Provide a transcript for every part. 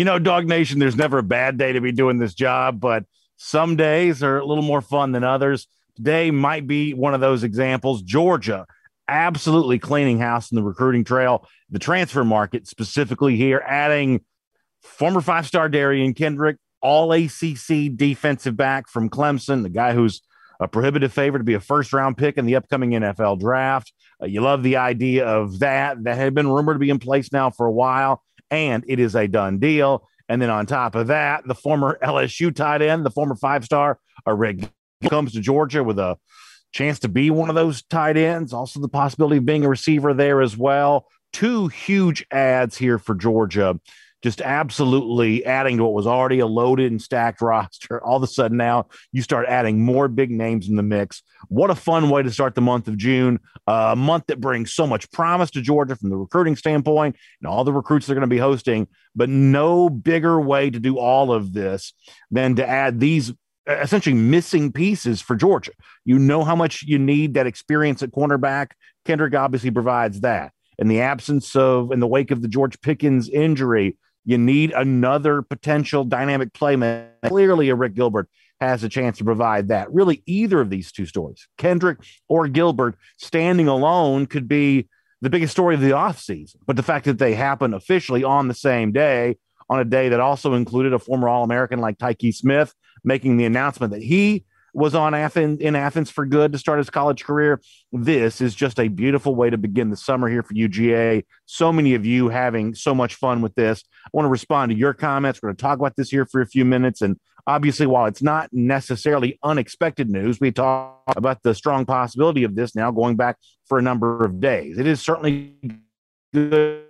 you know, DawgNation, there's never a bad day to be doing this job, but some days are a little more fun than others. Today might be one of those examples. Georgia absolutely cleaning house in the recruiting trail, the transfer market specifically here, adding former five star Derion Kendrick, all ACC defensive back from Clemson, the guy who's a prohibitive favor to be a first round pick in the upcoming NFL draft. Uh, you love the idea of that. That had been rumored to be in place now for a while, and it is a done deal. And then on top of that, the former LSU tight end, the former five star, Arik comes to Georgia with a chance to be one of those tight ends. Also, the possibility of being a receiver there as well. Two huge ads here for Georgia just absolutely adding to what was already a loaded and stacked roster. All of a sudden, now you start adding more big names in the mix. What a fun way to start the month of June, a month that brings so much promise to Georgia from the recruiting standpoint and all the recruits they're going to be hosting. But no bigger way to do all of this than to add these essentially missing pieces for Georgia. You know how much you need that experience at cornerback. Kendrick obviously provides that. In the absence of, in the wake of the George Pickens injury, you need another potential dynamic playman. Clearly, Arik Gilbert has a chance to provide that. Really, either of these two stories, Kendrick or Gilbert, standing alone could be the biggest story of the offseason. But the fact that they happen officially on the same day, on a day that also included a former All American like Tykee Smith making the announcement that he was on Athens in Athens for good to start his college career. This is just a beautiful way to begin the summer here for UGA. So many of you having so much fun with this. I want to respond to your comments. We're going to talk about this here for a few minutes. And obviously, while it's not necessarily unexpected news, we talk about the strong possibility of this now going back for a number of days. It is certainly good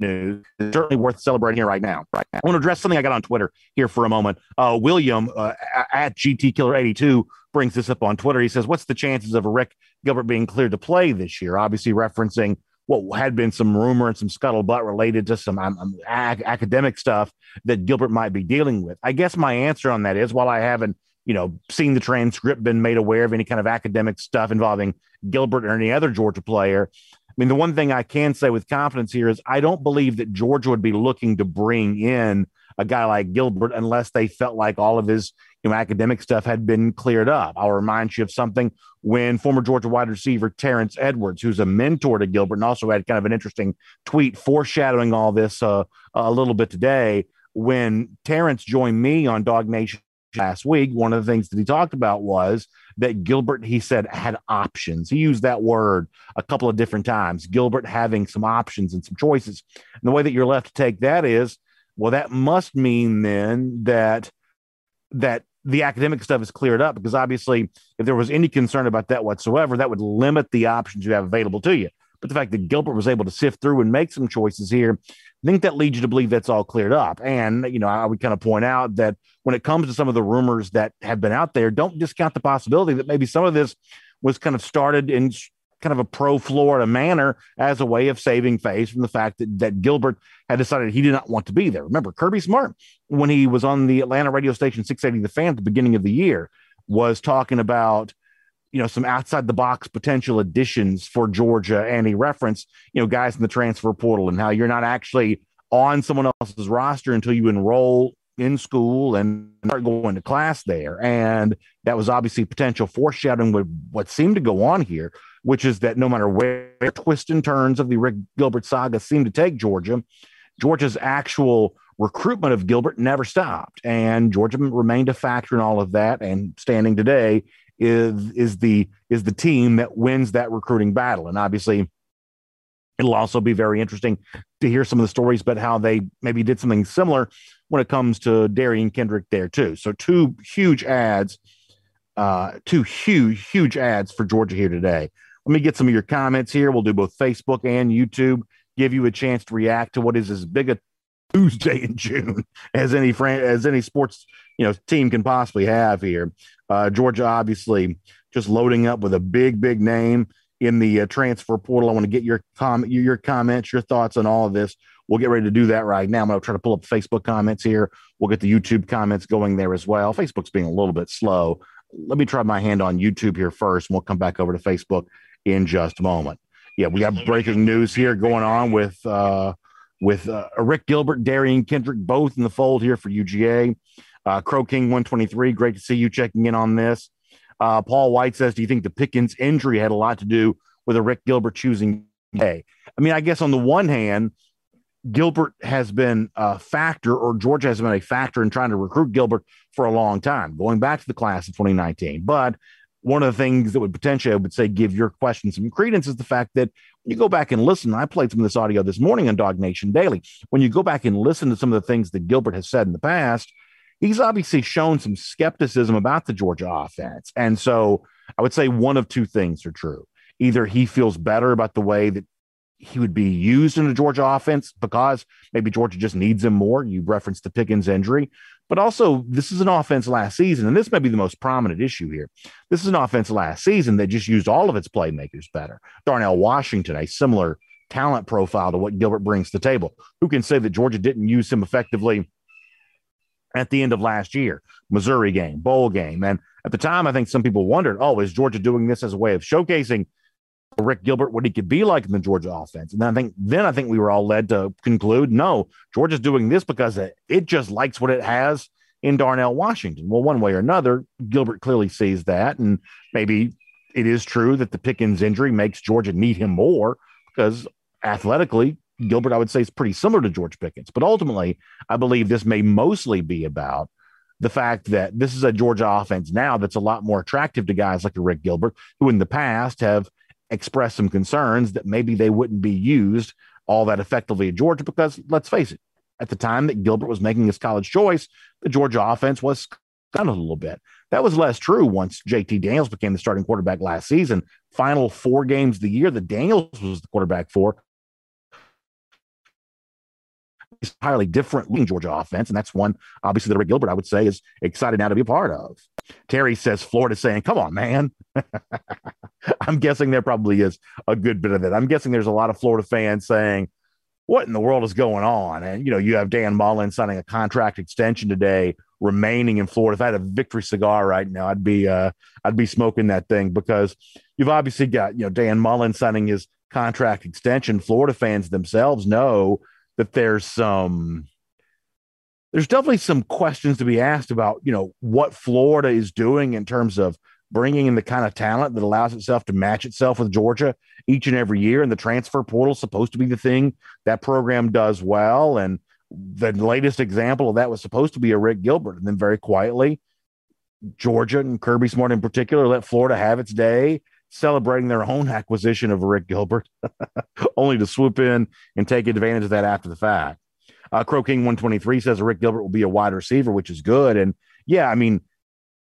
news. It's certainly worth celebrating here right now. Right I want to address something I got on Twitter here for a moment. Uh, William uh, at GT Killer 82 brings this up on Twitter. He says, What's the chances of Rick Gilbert being cleared to play this year? Obviously, referencing what had been some rumor and some scuttlebutt related to some um, um, ac- academic stuff that Gilbert might be dealing with. I guess my answer on that is while I haven't you know, seen the transcript, been made aware of any kind of academic stuff involving Gilbert or any other Georgia player. I mean, the one thing I can say with confidence here is I don't believe that Georgia would be looking to bring in a guy like Gilbert unless they felt like all of his you know academic stuff had been cleared up. I'll remind you of something when former Georgia wide receiver Terrence Edwards, who's a mentor to Gilbert and also had kind of an interesting tweet foreshadowing all this uh, a little bit today. When Terrence joined me on DawgNation last week, one of the things that he talked about was that Gilbert, he said, had options. He used that word a couple of different times. Gilbert having some options and some choices. And the way that you're left to take that is, well, that must mean then that that the academic stuff is cleared up because obviously, if there was any concern about that whatsoever, that would limit the options you have available to you. But the fact that Gilbert was able to sift through and make some choices here, I think that leads you to believe that's all cleared up. And, you know, I would kind of point out that when it comes to some of the rumors that have been out there, don't discount the possibility that maybe some of this was kind of started in kind of a pro Florida manner as a way of saving face from the fact that, that Gilbert had decided he did not want to be there. Remember, Kirby Smart, when he was on the Atlanta radio station 680 The Fan at the beginning of the year, was talking about you know some outside the box potential additions for Georgia, and he referenced you know guys in the transfer portal and how you're not actually on someone else's roster until you enroll in school and start going to class there. And that was obviously potential foreshadowing with what seemed to go on here, which is that no matter where twists and turns of the Rick Gilbert saga seem to take Georgia, Georgia's actual recruitment of Gilbert never stopped. And Georgia remained a factor in all of that. And standing today is is the is the team that wins that recruiting battle. And obviously, it'll also be very interesting to hear some of the stories about how they maybe did something similar when it comes to Derion Kendrick there too. So two huge ads, uh, two huge huge ads for Georgia here today. Let me get some of your comments here. We'll do both Facebook and YouTube. Give you a chance to react to what is as big a Tuesday in June as any fran- as any sports you know team can possibly have here. Uh, Georgia obviously just loading up with a big big name in the uh, transfer portal. I want to get your comment, your comments, your thoughts on all of this. We'll get ready to do that right now. I'm going to try to pull up Facebook comments here. We'll get the YouTube comments going there as well. Facebook's being a little bit slow. Let me try my hand on YouTube here first, and we'll come back over to Facebook in just a moment. Yeah, we have breaking news here going on with uh, with uh, Rick Gilbert, Derion Kendrick, both in the fold here for UGA. Uh, Crow King 123, great to see you checking in on this. Uh, Paul White says, Do you think the Pickens injury had a lot to do with Arik Gilbert choosing A? I mean, I guess on the one hand, Gilbert has been a factor, or Georgia has been a factor in trying to recruit Gilbert for a long time, going back to the class of 2019. But one of the things that would potentially, I would say, give your question some credence is the fact that when you go back and listen, I played some of this audio this morning on DawgNation Daily. When you go back and listen to some of the things that Gilbert has said in the past, he's obviously shown some skepticism about the Georgia offense. And so I would say one of two things are true. Either he feels better about the way that he would be used in the Georgia offense because maybe Georgia just needs him more. You referenced the Pickens injury, but also this is an offense last season, and this may be the most prominent issue here. This is an offense last season that just used all of its playmakers better. Darnell Washington, a similar talent profile to what Gilbert brings to the table. Who can say that Georgia didn't use him effectively at the end of last year, Missouri game, bowl game. And at the time, I think some people wondered, oh, is Georgia doing this as a way of showcasing Rick Gilbert what he could be like in the Georgia offense? And I think then I think we were all led to conclude, no, Georgia's doing this because it just likes what it has in Darnell Washington. Well, one way or another, Gilbert clearly sees that, and maybe it is true that the Pickens injury makes Georgia need him more because athletically, Gilbert, I would say, is pretty similar to George Pickens. But ultimately, I believe this may mostly be about the fact that this is a Georgia offense now that's a lot more attractive to guys like Rick Gilbert, who in the past have expressed some concerns that maybe they wouldn't be used all that effectively at Georgia because let's face it, at the time that Gilbert was making his college choice, the Georgia offense was kind of a little bit. That was less true once JT Daniels became the starting quarterback last season. Final four games of the year that Daniels was the quarterback for entirely different Georgia offense. And that's one, obviously, that Rick Gilbert, I would say, is excited now to be a part of. Terry says Florida saying, come on, man. I'm guessing there probably is a good bit of that. I'm guessing there's a lot of Florida fans saying, what in the world is going on? And, you know, you have Dan Mullen signing a contract extension today, remaining in Florida. If I had a victory cigar right now, I'd be, uh, I'd be smoking that thing because you've obviously got, you know, Dan Mullen signing his contract extension. Florida fans themselves know that there's some there's definitely some questions to be asked about you know what Florida is doing in terms of bringing in the kind of talent that allows itself to match itself with Georgia each and every year and the transfer portal is supposed to be the thing that program does well and the latest example of that was supposed to be Arik Gilbert and then very quietly Georgia and Kirby Smart in particular let Florida have its day celebrating their own acquisition of Rick Gilbert, only to swoop in and take advantage of that after the fact. Uh, Crow King 123 says Rick Gilbert will be a wide receiver, which is good. And yeah, I mean,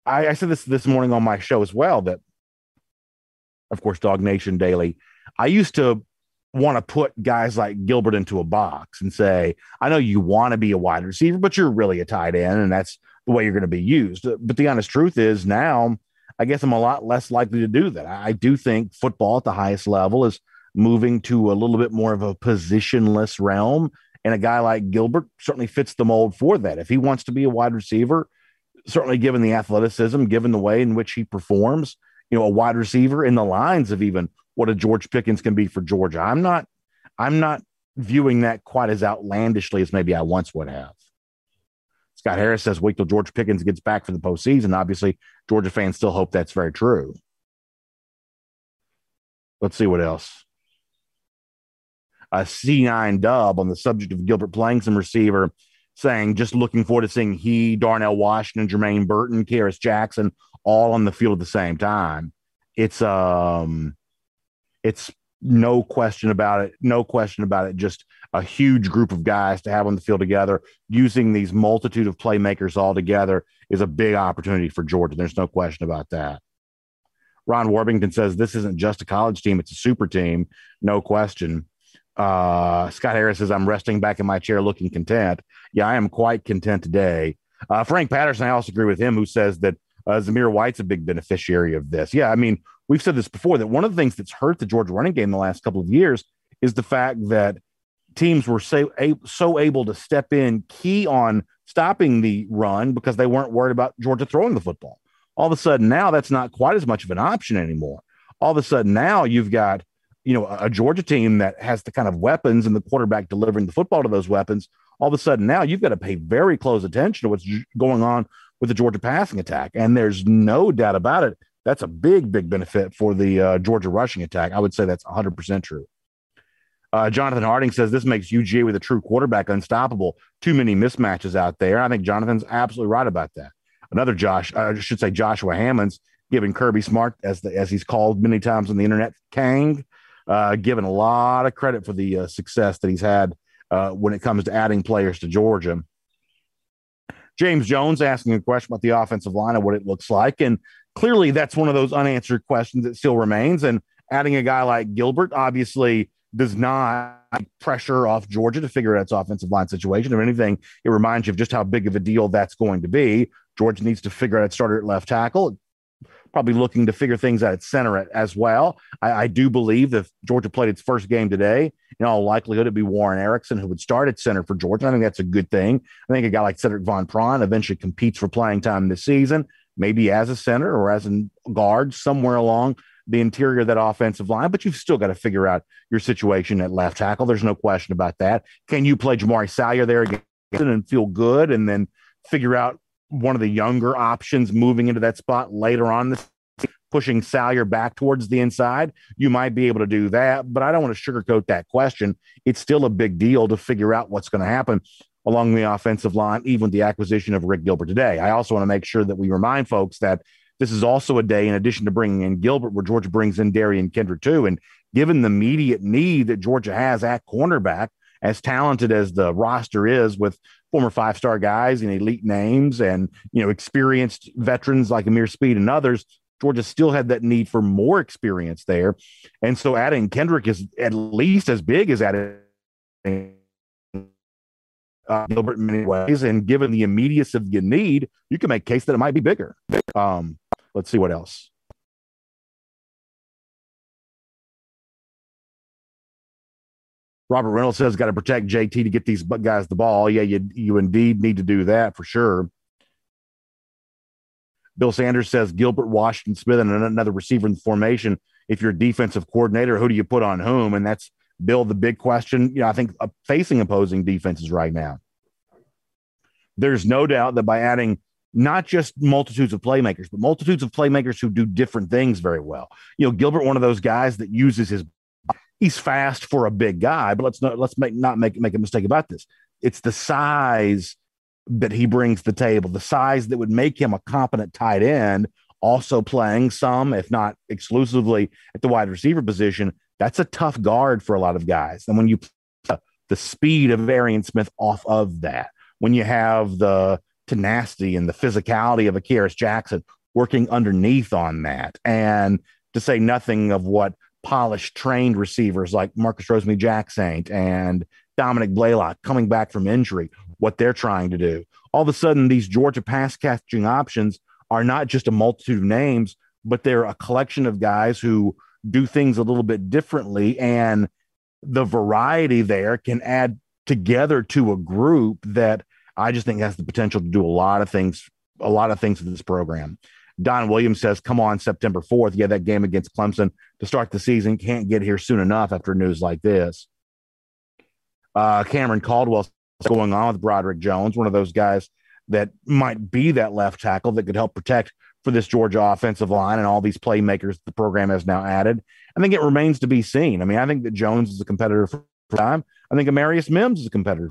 I, I said this this morning on my show as well that, of course, DawgNation Daily. I used to want to put guys like Gilbert into a box and say, I know you want to be a wide receiver, but you're really a tight end, and that's the way you're going to be used. Uh, but the honest truth is now I guess I'm a lot less likely to do that. I do think football at the highest level is moving to a little bit more of a positionless realm. And a guy like Gilbert certainly fits the mold for that. If he wants to be a wide receiver, certainly given the athleticism, given the way in which he performs, you know, a wide receiver in the lines of even what a George Pickens can be for Georgia. I'm not, I'm not viewing that quite as outlandishly as maybe I once would have. Scott Harris says, wait till George Pickens gets back for the postseason. Obviously, Georgia fans still hope that's very true. Let's see what else. A C9 dub on the subject of Gilbert playing some receiver, saying, just looking forward to seeing he, Darnell Washington, Jermaine Burton, Kearis Jackson all on the field at the same time. It's um it's no question about it. No question about it. Just a huge group of guys to have on the field together, using these multitude of playmakers all together is a big opportunity for Georgia. There's no question about that. Ron Warbington says this isn't just a college team, it's a super team. No question. Uh, Scott Harris says, I'm resting back in my chair looking content. Yeah, I am quite content today. Uh, Frank Patterson, I also agree with him, who says that uh, Zamir White's a big beneficiary of this. Yeah, I mean, we've said this before that one of the things that's hurt the Georgia running game the last couple of years is the fact that teams were so, so able to step in key on stopping the run because they weren't worried about Georgia throwing the football. All of a sudden now that's not quite as much of an option anymore. All of a sudden now you've got you know, a Georgia team that has the kind of weapons and the quarterback delivering the football to those weapons, all of a sudden now you've got to pay very close attention to what's going on with the Georgia passing attack. And there's no doubt about it. That's a big, big benefit for the uh, Georgia rushing attack. I would say that's 100% true. Uh, Jonathan Harding says this makes UGA with a true quarterback unstoppable. Too many mismatches out there. I think Jonathan's absolutely right about that. Another Josh, I should say Joshua Hammonds, giving Kirby Smart, as the, as he's called many times on the internet, Kang, uh, given a lot of credit for the uh, success that he's had uh, when it comes to adding players to Georgia. James Jones asking a question about the offensive line and what it looks like. And clearly, that's one of those unanswered questions that still remains. And adding a guy like Gilbert obviously does not pressure off Georgia to figure out its offensive line situation. If anything, it reminds you of just how big of a deal that's going to be. Georgia needs to figure out its starter at left tackle probably looking to figure things out at center as well. I, I, do believe that Georgia played its first game today, in all likelihood, it'd be Warren Ericson who would start at center for Georgia. I think that's a good thing. I think a guy like Sedrick Van Pran eventually competes for playing time this season, maybe as a center or as a guard somewhere along the interior of that offensive line, but you've still got to figure out your situation at left tackle. There's no question about that. Can you play Jamaree Salyer there again and feel good and then figure out one of the younger options moving into that spot later on this pushing Salyer back towards the inside, you might be able to do that. But I don't want to sugarcoat that question. It's still a big deal to figure out what's going to happen along the offensive line, even with the acquisition of Rick Gilbert today. I also want to make sure that we remind folks that this is also a day, in addition to bringing in Gilbert, where Georgia brings in Derion Kendrick too. And given the immediate need that Georgia has at cornerback, as talented as the roster is with former five star guys and elite names and you know experienced veterans like Ameer Speed and others. Georgia still had that need for more experience there, and so adding Kendrick is at least as big as adding uh, Gilbert in many ways. And given the immediacy of the need, you can make case that it might be bigger. Um, let's see what else. Robert Reynolds says got to protect JT to get these guys the ball. Yeah, you you indeed need to do that for sure. Bill Sanders says Gilbert, Washington Smith, and another receiver in the formation. If you're a defensive coordinator, who do you put on whom? And that's Bill, the big question. You know, I think uh, facing opposing defenses right now. There's no doubt that by adding not just multitudes of playmakers, but multitudes of playmakers who do different things very well. You know, Gilbert, one of those guys that uses his he's fast for a big guy, but let's not let's make not make make a mistake about this. It's the size that he brings to the table, the size that would make him a competent tight end, also playing some, if not exclusively, at the wide receiver position. That's a tough guard for a lot of guys. And when you put the speed of Arian Smith off of that, when you have the tenacity and the physicality of a Kearis Jackson working underneath on that, and to say nothing of what polished, trained receivers like Marcus Rosemy-Jacksaint and Dominick Blaylock coming back from injury, what they're trying to do. All of a sudden, these Georgia pass catching options are not just a multitude of names, but they're a collection of guys who do things a little bit differently. And the variety there can add together to a group that I just think has the potential to do a lot of things, a lot of things with this program. Don Williams says, come on, September 4th. Yeah, that game against Clemson to start the season can't get here soon enough after news like this. Uh, Cameron Caldwell going on with Broderick Jones, one of those guys that might be that left tackle that could help protect for this Georgia offensive line and all these playmakers the program has now added. I think it remains to be seen. I mean, I think that Jones is a competitor for time. I think Amarius Mims is a competitor.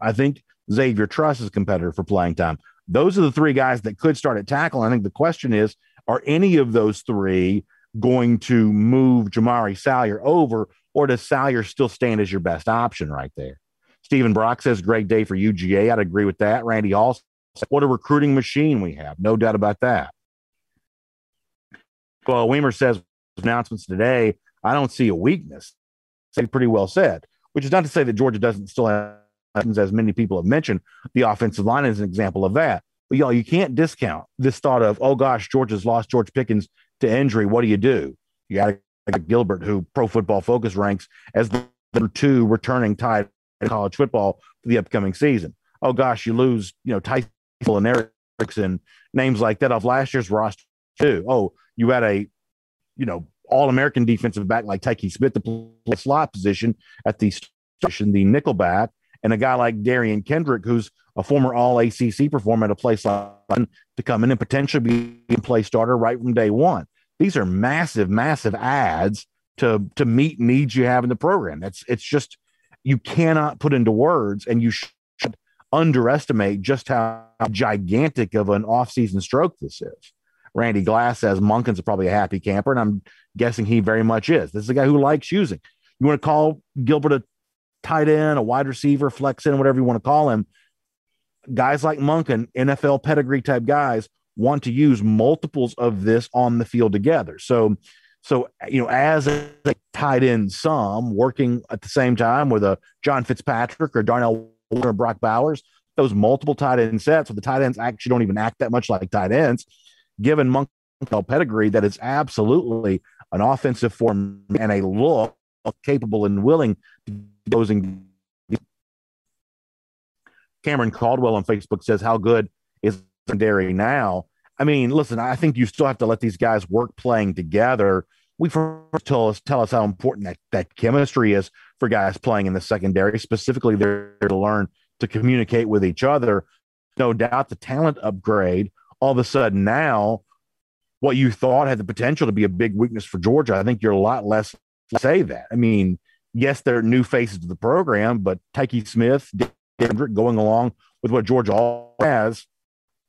I think Xavier Truss is a competitor for playing time. Those are the three guys that could start at tackle. I think the question is, are any of those three going to move Jamaree Salyer over, or does Salyer still stand as your best option right there? Stephen Brock says, great day for UGA. I'd agree with that. Randy Hall what a recruiting machine we have. No doubt about that. Well, Weimer says, announcements today, I don't see a weakness. Say pretty well said, which is not to say that Georgia doesn't still have as many people have mentioned, the offensive line is an example of that. But y'all, you can't discount this thought of, oh gosh, Georgia's lost George Pickens to injury. What do you do? You got Gilbert, who Pro Football Focus ranks as the number two returning tight in college football for the upcoming season. Oh gosh, you lose, you know, Tyson and Erickson, names like that off last year's roster too. Oh, you had a, you know, all American defensive back like Tykee Smith to play slot position at the station, the nickelback, and a guy like Derion Kendrick, who's a former All ACC performer at a place like to come in and potentially be a play starter right from day one. These are massive, massive ads to to meet needs you have in the program. That's it's just you cannot put into words, and you should underestimate just how gigantic of an offseason stroke this is. Randy Glass says Monken's probably a happy camper, and I'm guessing he very much is. This is a guy who likes using. You want to call Gilbert a tight end, a wide receiver, flex in, whatever you want to call him. Guys like Monken, NFL pedigree type guys, want to use multiples of this on the field together. So, so you know, as a tight end, some working at the same time with a John Fitzpatrick or Darnell or Brock Bowers, those multiple tight end sets, where the tight ends actually don't even act that much like tight ends, given Monk pedigree, that is absolutely an offensive form and a look capable and willing closing. Cameron Caldwell on Facebook says, "How good is secondary now?" I mean, listen, I think you still have to let these guys work playing together. We first tell us tell us how important that, that chemistry is for guys playing in the secondary. Specifically, they're to learn to communicate with each other. No doubt the talent upgrade. All of a sudden now, what you thought had the potential to be a big weakness for Georgia, I think you're a lot less to say that. I mean, yes, they're new faces to the program, but Tykee Smith, Kendrick going along with what Georgia has,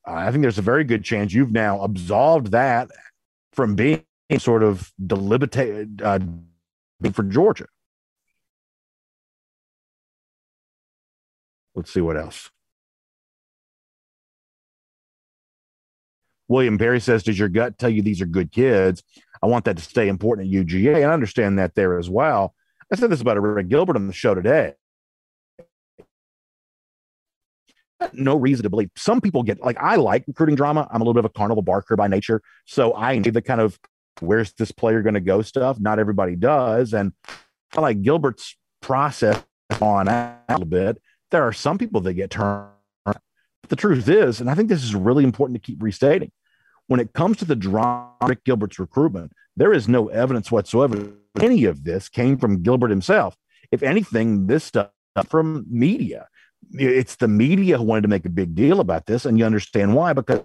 uh, I think there's a very good chance you've now absolved that from being sort of deliberated uh, for Georgia. Let's see what else. William Perry says, Does your gut tell you these are good kids? I want that to stay important at UGA. And I understand that there as well. I said this about Rick Gilbert on the show today. No reason to believe some people get like I like recruiting drama. I'm a little bit of a carnival barker by nature. So I enjoy the kind of where's this player going to go stuff. Not everybody does. And I like Gilbert's process on a little bit. There are some people that get turned. But the truth is, and I think this is really important to keep restating when it comes to the drama Rick Gilbert's recruitment, there is no evidence whatsoever any of this came from Gilbert himself. If anything, this stuff from media. It's the media who wanted to make a big deal about this, and you understand why because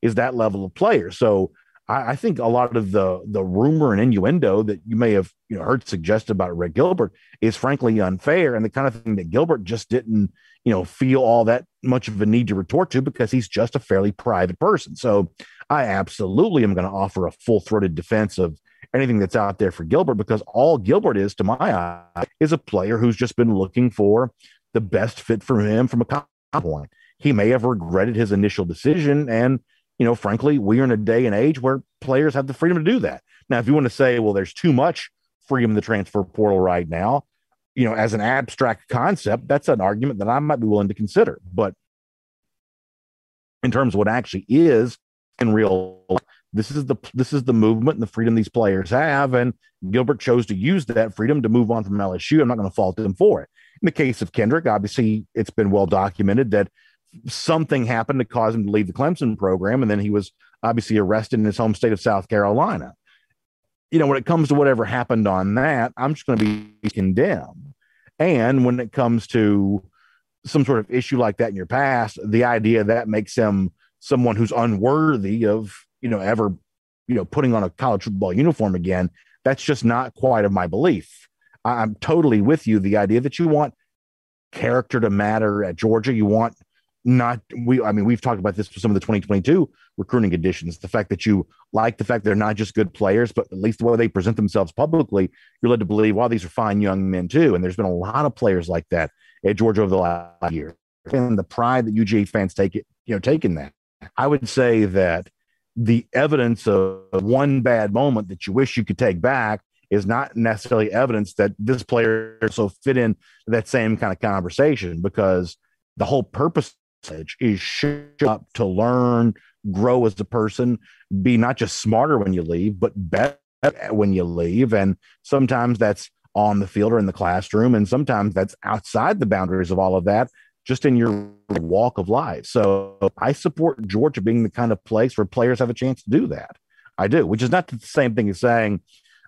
is that level of player. So I, I, think a lot of the the rumor and innuendo that you may have you know heard suggested about Rick Gilbert is frankly unfair, and the kind of thing that Gilbert just didn't you know feel all that much of a need to retort to because he's just a fairly private person. So I absolutely am going to offer a full throated defense of anything that's out there for Gilbert because all Gilbert is, to my eye, is a player who's just been looking for the best fit for him from a point. He may have regretted his initial decision. And, you know, frankly, we are in a day and age where players have the freedom to do that. Now, if you want to say, well, there's too much freedom in the transfer portal right now, you know, as an abstract concept, that's an argument that I might be willing to consider. But in terms of what actually is in real this is the this is the movement and the freedom these players have and gilbert chose to use that freedom to move on from lsu i'm not going to fault him for it in the case of kendrick obviously it's been well documented that something happened to cause him to leave the clemson program and then he was obviously arrested in his home state of south carolina. You know when it comes to whatever happened on that i'm just going to be condemned. And when it comes to some sort of issue like that in your past the idea that makes him someone who's unworthy of you know ever you know putting on a college football uniform again that's just not quite of my belief. I'm totally with you. The idea that you want character to matter at georgia you want not we i mean we've talked about this for some of the 2022 recruiting additions. The fact that you like the fact they're not just good players but at least the way they present themselves publicly you're led to believe well these are fine young men too. And there's been a lot of players like that at georgia over the last year. And the pride that uga fans take it you know taking that. I would say that the evidence of one bad moment that you wish you could take back is not necessarily evidence that this player so fit in that same kind of conversation because the whole purpose is show up to learn, grow as a person, be not just smarter when you leave, but better when you leave. And sometimes that's on the field or in the classroom, and sometimes that's outside the boundaries of all of that just in your walk of life. So I support Georgia being the kind of place where players have a chance to do that. I do, which is not the same thing as saying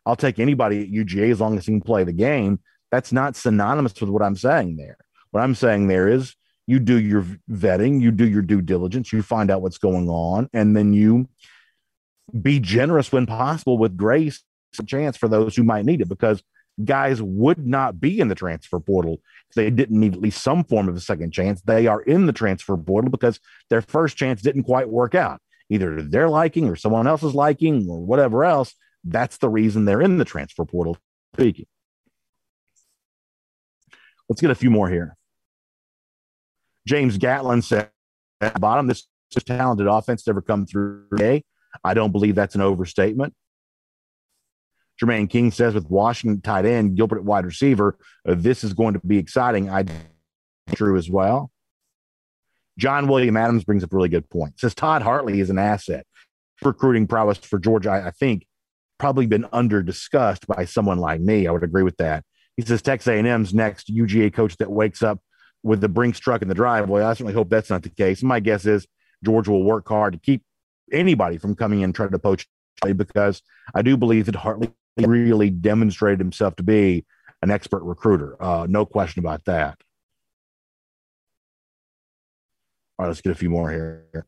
I'll take anybody at UGA as long as he can play the game. That's not synonymous with what I'm saying there. What I'm saying there is you do your vetting, you do your due diligence, you find out what's going on, and then you be generous when possible with grace, a chance for those who might need it because guys would not be in the transfer portal if they didn't need at least some form of a second chance. They are in the transfer portal because their first chance didn't quite work out, either their liking or someone else's liking or whatever else. That's the reason they're in the transfer portal. Speaking. Let's get a few more here. James Gatlin said at the bottom, this is talented offense to ever come through today. I don't believe that's an overstatement. Jermaine King says with Washington tight end, Gilbert at wide receiver, uh, this is going to be exciting. I true as well. John William Adams brings up a really good point. Says Todd Hartley is an asset. Recruiting prowess for Georgia, I, I think, probably been under discussed by someone like me. I would agree with that. He says Texas A&M's next UGA coach that wakes up with the Brinks truck in the driveway. I certainly hope that's not the case. My guess is George will work hard to keep anybody from coming in trying to poach because I do believe that Hartley really demonstrated himself to be an expert recruiter. Uh, no question about that. All right, let's get a few more here.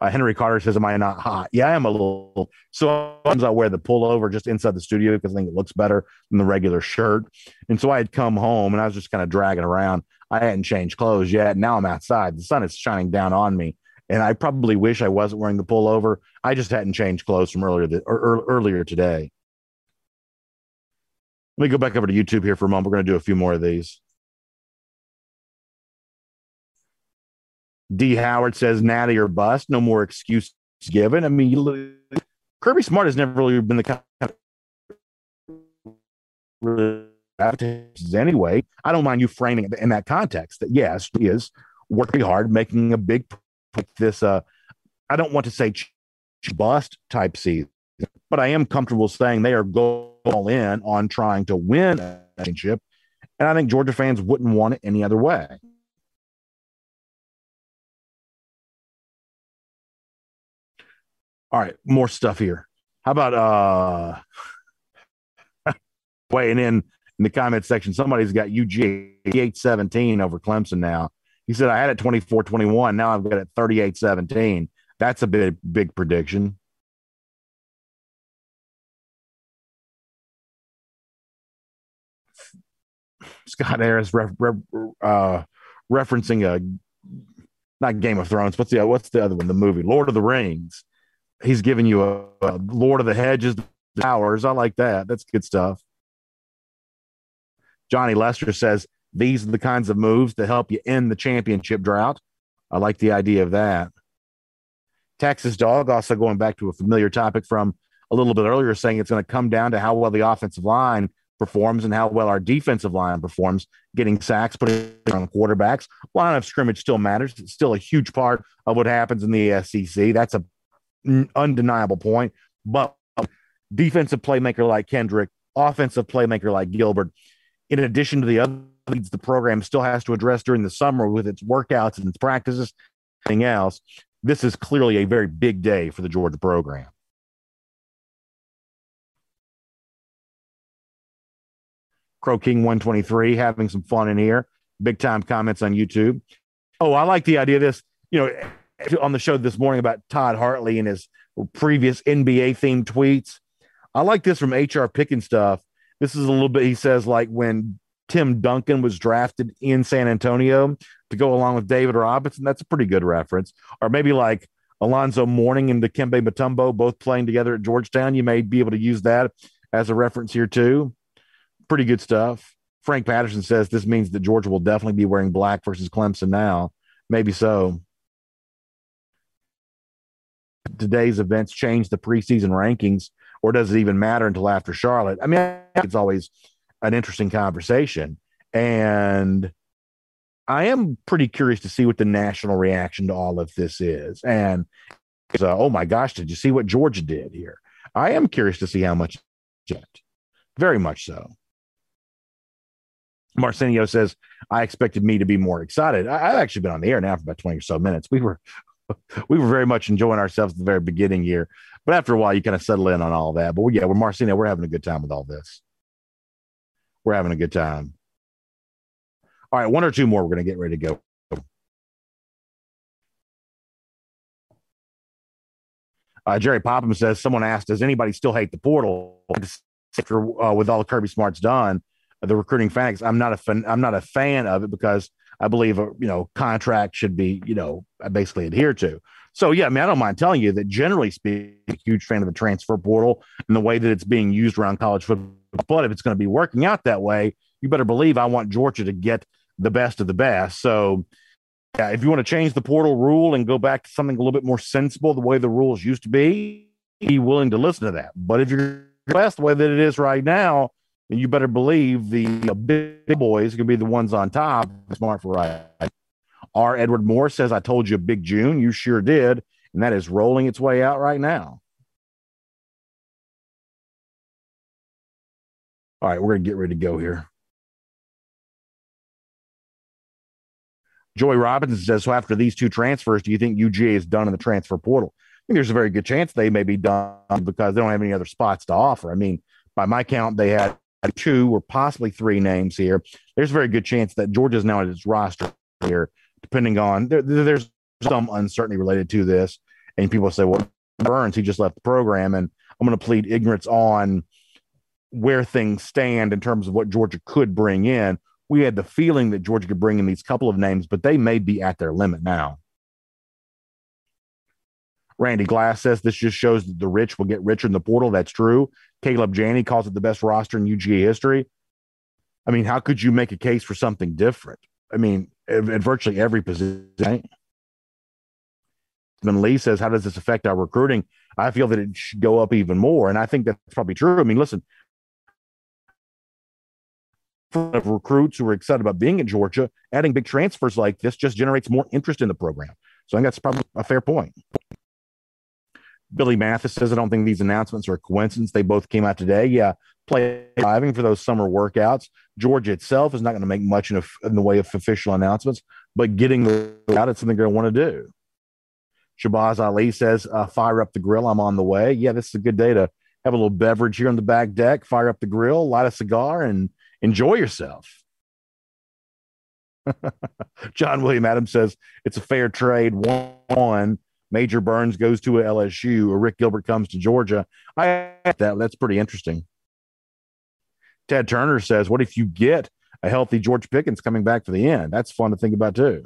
Uh, Henry Carter says, "Am I not hot?" Yeah, I am a little. So sometimes I wear the pullover just inside the studio because I think it looks better than the regular shirt. And so I had come home and I was just kind of dragging around. I hadn't changed clothes yet. Now I'm outside. The sun is shining down on me, and I probably wish I wasn't wearing the pullover. I just hadn't changed clothes from earlier the, or, earlier today. Let me go back over to YouTube here for a moment. We're going to do a few more of these. D. Howard says natty or bust. No more excuse given. I mean, Kirby Smart has never really been the kind of anyway. I don't mind you framing it in that context that yes, he is working hard, making a big this. Uh, I don't want to say bust type season, but I am comfortable saying they are going all in on trying to win a championship, and I think Georgia fans wouldn't want it any other way. All right, more stuff here. How about uh weighing in in the comment section? Somebody's got UG 817 over Clemson now. He said, I had it 24 21. Now I've got it 38 17. That's a big, big prediction. Scott Harris re- re- uh, referencing a not Game of Thrones. What's the what's the other one? The movie Lord of the Rings he's giving you a, a Lord of the Hedges, the Towers. I like that. That's good stuff. Johnny Lester says these are the kinds of moves to help you end the championship drought. I like the idea of that. Texas Dog also going back to a familiar topic from a little bit earlier, saying it's going to come down to how well the offensive line performs and how well our defensive line performs, getting sacks, putting on quarterbacks. Line of scrimmage still matters. It's still a huge part of what happens in the SEC. That's a undeniable point. But defensive playmaker like Kendrick, offensive playmaker like Gilbert, in addition to the other needs the program still has to address during the summer with its workouts and its practices, anything else, this is clearly a very big day for the Georgia program. Crow King 123 having some fun in here. Big time comments on YouTube. Oh, I like the idea of this. You know, on the show this morning about Todd Hartley and his previous NBA themed tweets. I like this from HR picking stuff. This is a little bit, he says, like when Tim Duncan was drafted in San Antonio to go along with David Robinson. That's a pretty good reference. Or maybe like Alonzo Mourning and Dikembe Mutombo both playing together at Georgetown. You may be able to use that as a reference here too. Pretty good stuff. Frank Patterson says this means that Georgia will definitely be wearing black versus Clemson now. Maybe so today's events change the preseason rankings, or does it even matter until after Charlotte? I mean, it's always an interesting conversation. And I am pretty curious to see what the national reaction to all of this is. And uh, oh my gosh, did you see what Georgia did here? I am curious to see how much Very much so. Marcinio says, I expected me to be more excited. I, have actually been on the air now for about 20 or so minutes. We were we were very much enjoying ourselves at the very beginning here. But after a while, you kind of settle in on all that. But yeah, we're Marcino. We're having a good time with all this. We're having a good time. All right, one or two more. We're going to get ready to go. Uh, Jerry Popham says someone asked, "Does anybody still hate the portal?" After uh, with all Kirby Smart's done, the recruiting fanatics. I'm not a fan. I'm not a fan of it because I believe a you know contract should be you know uh, basically adhered to. So yeah, I mean, I don't mind telling you that generally speaking, a huge fan of the transfer portal and the way that it's being used around college football. But if it's going to be working out that way, you better believe I want Georgia to get the best of the best. So yeah, if you want to change the portal rule and go back to something a little bit more sensible, the way the rules used to be, be willing to listen to that. But if you're best the way that it is right now, then you better believe the uh, big boys are going to be the ones on top. Smart for right. R. Edward Moore says, I told you Big June. You sure did. And that is rolling its way out right now. All right, we're going to get ready to go here. Joy Robinson says, So after these two transfers, do you think UGA is done in the transfer portal? I think there's a very good chance they may be done because they don't have any other spots to offer. I mean, by my count, they had two or possibly three names here. There's a very good chance that Georgia's now at its roster here, depending on there, there's some uncertainty related to this. And people say, well, Burns, he just left the program. And I'm going to plead ignorance on where things stand in terms of what Georgia could bring in. We had the feeling that Georgia could bring in these couple of names, but they may be at their limit now. Randy Glass says this just shows that the rich will get richer in the portal. That's true. Caleb Janney calls it the best roster in UGA history. I mean, how could you make a case for something different? I mean, at virtually every position. Then Lee says, How does this affect our recruiting? I feel that it should go up even more. And I think that's probably true. I mean, listen, of recruits who are excited about being at Georgia, adding big transfers like this just generates more interest in the program. So I think that's probably a fair point. Billy Mathis says, I don't think these announcements are a coincidence. They both came out today. Yeah, play driving for those summer workouts. Georgia itself is not going to make much in, a, in, the way of official announcements, but getting out, it's something they're going to want to do. Shabazz Ali says, uh, fire up the grill. I'm on the way. Yeah, this is a good day to have a little beverage here on the back deck, fire up the grill, light a cigar, and enjoy yourself. John William Adams says it's a fair trade. One, one Major Burns goes to LSU or Rick Gilbert comes to Georgia. I that that's pretty interesting. Ted Turner says, "What if you get a healthy George Pickens coming back for the end? That's fun to think about too."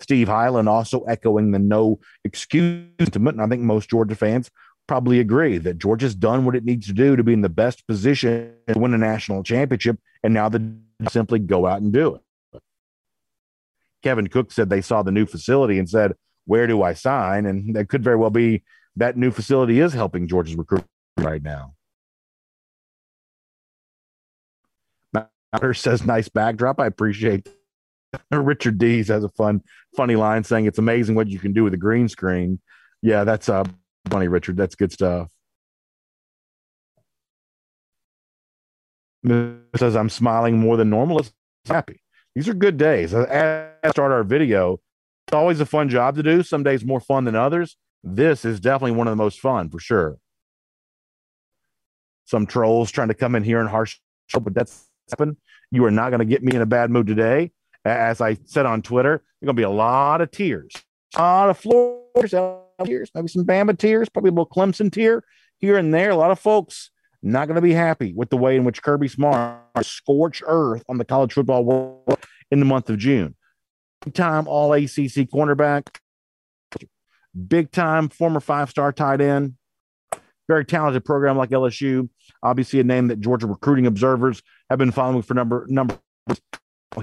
Steve Highland also echoing the no excuse sentiment. And I think most Georgia fans probably agree that Georgia's done what it needs to do to be in the best position to win a national championship, and now they simply go out and do it. Kevin Cook said they saw the new facility and said, where do I sign? And that could very well be that new facility is helping Georgia's recruitment right now. Matter says nice backdrop. I appreciate Richard Dees has a fun, funny line saying it's amazing what you can do with a green screen. Yeah, that's uh funny, Richard. That's good stuff. says I'm smiling more than normal. It's happy. These are good days. As I start our video, it's always a fun job to do. Some days more fun than others. This is definitely one of the most fun for sure. Some trolls trying to come in here and harsh, but that's happen. You are not going to get me in a bad mood today. As I said on Twitter, there's going to be a lot of tears, a lot of floors, tears, maybe some Bama tears, probably a little Clemson tear here and there. A lot of folks not going to be happy with the way in which Kirby Smart scorched earth on the college football world in the month of June time all ACC cornerback, big time former five star tight end, very talented program like LSU. Obviously, a name that Georgia recruiting observers have been following for number number.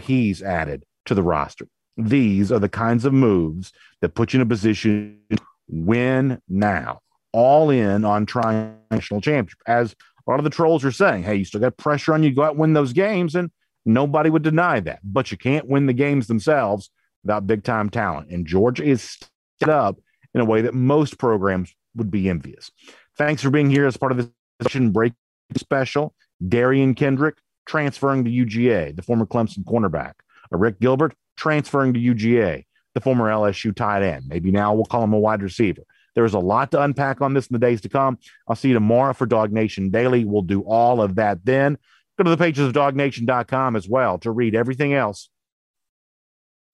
He's added to the roster. These are the kinds of moves that put you in a position win now, all in on trying national championship. As a lot of the trolls are saying, hey, you still got pressure on you, go out win those games. And Nobody would deny that, but you can't win the games themselves without big time talent. And Georgia is set up in a way that most programs would be envious. Thanks for being here as part of this session break special. Derion Kendrick transferring to UGA, the former Clemson cornerback. Rick Gilbert transferring to UGA. the former LSU tight end. Maybe now we'll call him a wide receiver. There's a lot to unpack on this in the days to come. I'll see you tomorrow for DawgNation Daily. We'll do all of that then. Go to the pages of dawgnation.com as well to read everything else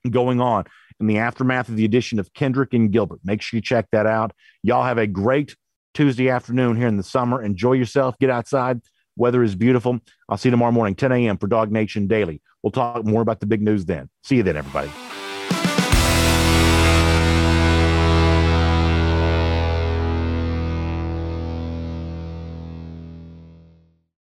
going on in the aftermath of the edition of Kendrick and Gilbert. Make sure you check that out. Y'all have a great Tuesday afternoon here in the summer. Enjoy yourself. Get outside. Weather is beautiful. I'll see you tomorrow morning, 10 a.m. for DawgNation Daily. We'll talk more about the big news then. See you then, everybody.